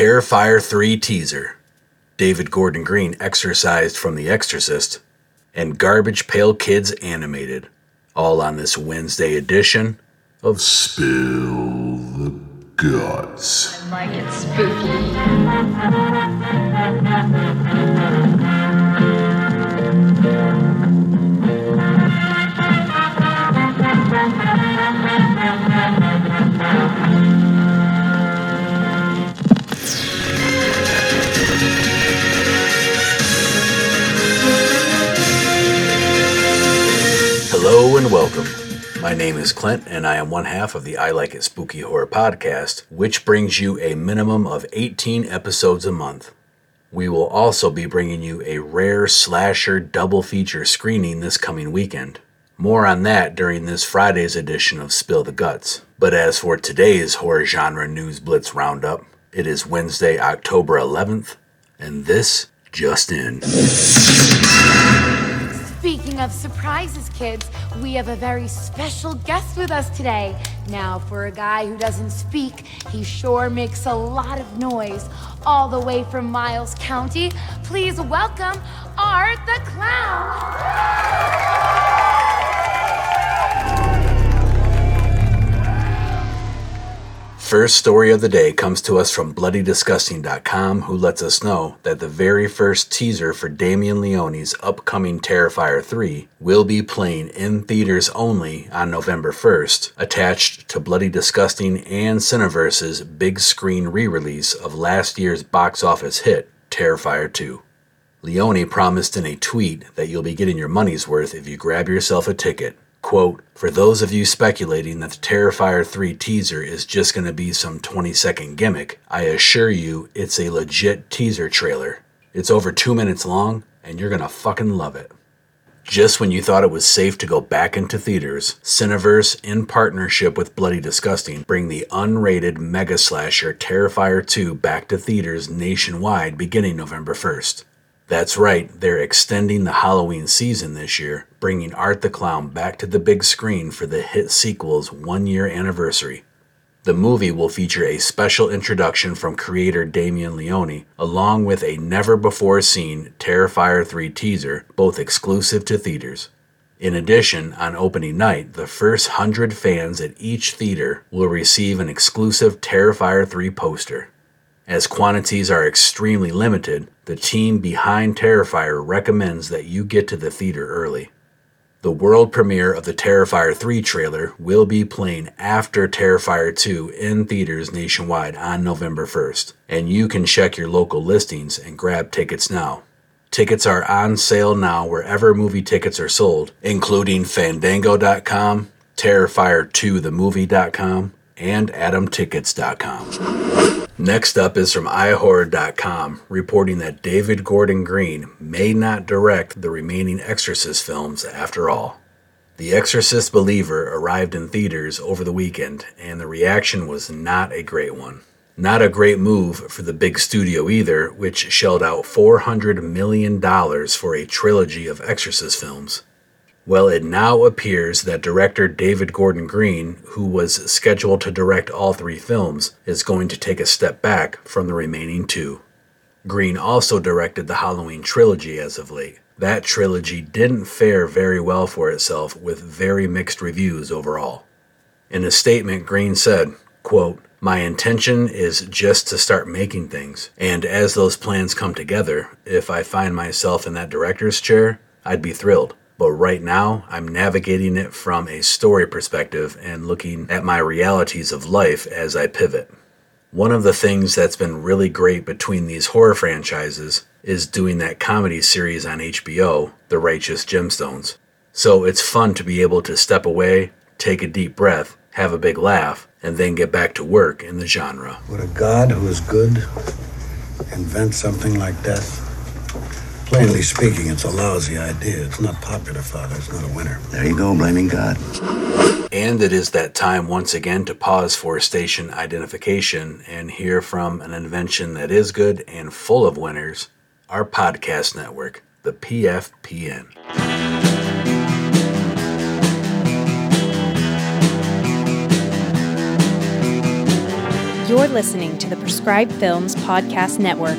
Terrifier 3 teaser, David Gordon Green exorcised from The Exorcist, and Garbage Pail Kids animated, all on this Wednesday edition of Spill the Guts. Like it's spooky. Welcome. My name is Clint, and I am one half of the I Like It Spooky Horror podcast, which brings you a minimum of 18 episodes a month. We will also be bringing you a rare slasher double feature screening this coming weekend. More on that during this Friday's edition of Spill the Guts. But as for today's horror genre news blitz roundup, it is Wednesday, October 11th, and this just in. Speaking of surprises, kids, we have a very special guest with us today. Now, for a guy who doesn't speak, he sure makes a lot of noise. All the way from Miles County, please welcome Art the Clown. First story of the day comes to us from BloodyDisgusting.com, who lets us know that the very first teaser for Damien Leone's upcoming Terrifier 3 will be playing in theaters only on November 1st, attached to Bloody Disgusting and Cineverse's big screen re release of last year's box office hit, Terrifier 2. Leone promised in a tweet that you'll be getting your money's worth if you grab yourself a ticket. Quote, for those of you speculating that the Terrifier 3 teaser is just going to be some 20 second gimmick, I assure you it's a legit teaser trailer. It's over two minutes long, and you're going to fucking love it. Just when you thought it was safe to go back into theaters, Cineverse, in partnership with Bloody Disgusting, bring the unrated mega slasher Terrifier 2 back to theaters nationwide beginning November 1st. That's right, they're extending the Halloween season this year, bringing Art the Clown back to the big screen for the hit sequel's one year anniversary. The movie will feature a special introduction from creator Damien Leone, along with a never before seen Terrifier 3 teaser, both exclusive to theaters. In addition, on opening night, the first 100 fans at each theater will receive an exclusive Terrifier 3 poster. As quantities are extremely limited, the team behind Terrifier recommends that you get to the theater early. The world premiere of the Terrifier 3 trailer will be playing after Terrifier 2 in theaters nationwide on November 1st, and you can check your local listings and grab tickets now. Tickets are on sale now wherever movie tickets are sold, including Fandango.com, Terrifier2themovie.com, and AtomTickets.com. Next up is from iHorror.com, reporting that David Gordon Green may not direct the remaining Exorcist films after all. The Exorcist Believer arrived in theaters over the weekend, and the reaction was not a great one. Not a great move for the big studio either, which shelled out $400 million for a trilogy of Exorcist films. Well, it now appears that director David Gordon Green, who was scheduled to direct all three films, is going to take a step back from the remaining two. Green also directed the Halloween trilogy as of late. That trilogy didn't fare very well for itself with very mixed reviews overall. In a statement, Green said, quote, my intention is just to start making things, and as those plans come together, if I find myself in that director's chair, I'd be thrilled but right now I'm navigating it from a story perspective and looking at my realities of life as I pivot. One of the things that's been really great between these horror franchises is doing that comedy series on HBO, The Righteous Gemstones. So it's fun to be able to step away, take a deep breath, have a big laugh, and then get back to work in the genre. Would a God who is good invent something like death? Plainly speaking, it's a lousy idea. It's not popular, Father. It's not a winner. There you go, blaming God. And it is that time once again to pause for station identification and hear from an invention that is good and full of winners our podcast network, the PFPN. You're listening to the Prescribed Films Podcast Network,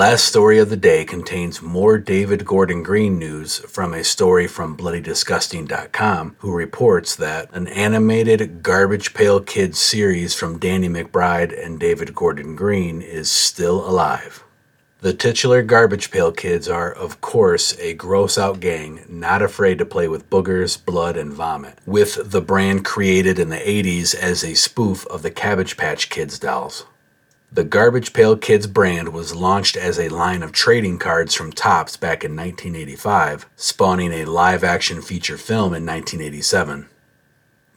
Last story of the day contains more David Gordon Green news from a story from BloodyDisgusting.com, who reports that an animated Garbage Pail Kids series from Danny McBride and David Gordon Green is still alive. The titular Garbage Pail Kids are, of course, a gross out gang not afraid to play with boogers, blood, and vomit, with the brand created in the 80s as a spoof of the Cabbage Patch Kids dolls. The Garbage Pail Kids brand was launched as a line of trading cards from Topps back in 1985, spawning a live action feature film in 1987.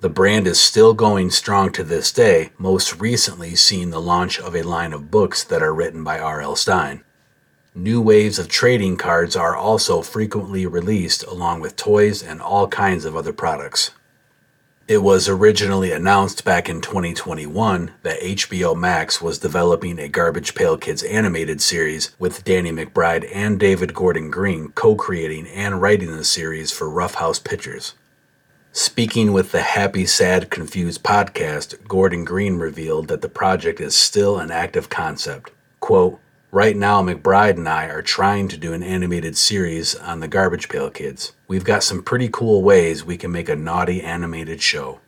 The brand is still going strong to this day, most recently seeing the launch of a line of books that are written by R.L. Stine. New waves of trading cards are also frequently released along with toys and all kinds of other products. It was originally announced back in 2021 that HBO Max was developing a Garbage Pail Kids animated series with Danny McBride and David Gordon Green co creating and writing the series for Rough House Pictures. Speaking with the Happy, Sad, Confused podcast, Gordon Green revealed that the project is still an active concept. Quote, Right now, McBride and I are trying to do an animated series on the Garbage Pail Kids. We've got some pretty cool ways we can make a naughty animated show.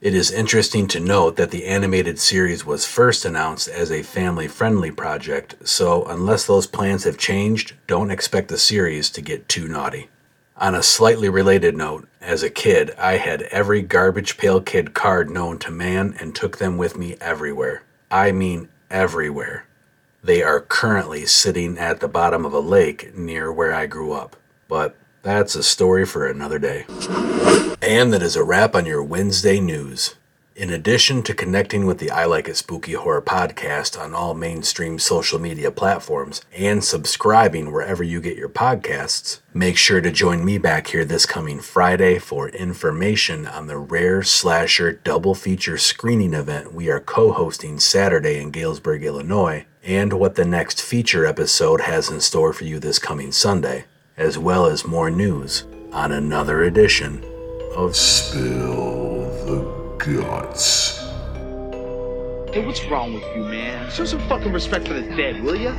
It is interesting to note that the animated series was first announced as a family friendly project, so unless those plans have changed, don't expect the series to get too naughty. On a slightly related note, as a kid, I had every Garbage Pail Kid card known to man and took them with me everywhere. I mean, everywhere. They are currently sitting at the bottom of a lake near where I grew up. But that's a story for another day. And that is a wrap on your Wednesday news. In addition to connecting with the I Like It Spooky Horror podcast on all mainstream social media platforms and subscribing wherever you get your podcasts, make sure to join me back here this coming Friday for information on the Rare Slasher double feature screening event we are co hosting Saturday in Galesburg, Illinois, and what the next feature episode has in store for you this coming Sunday, as well as more news on another edition of Spill guts. Hey, what's wrong with you, man? Show some fucking respect for the dead, will ya?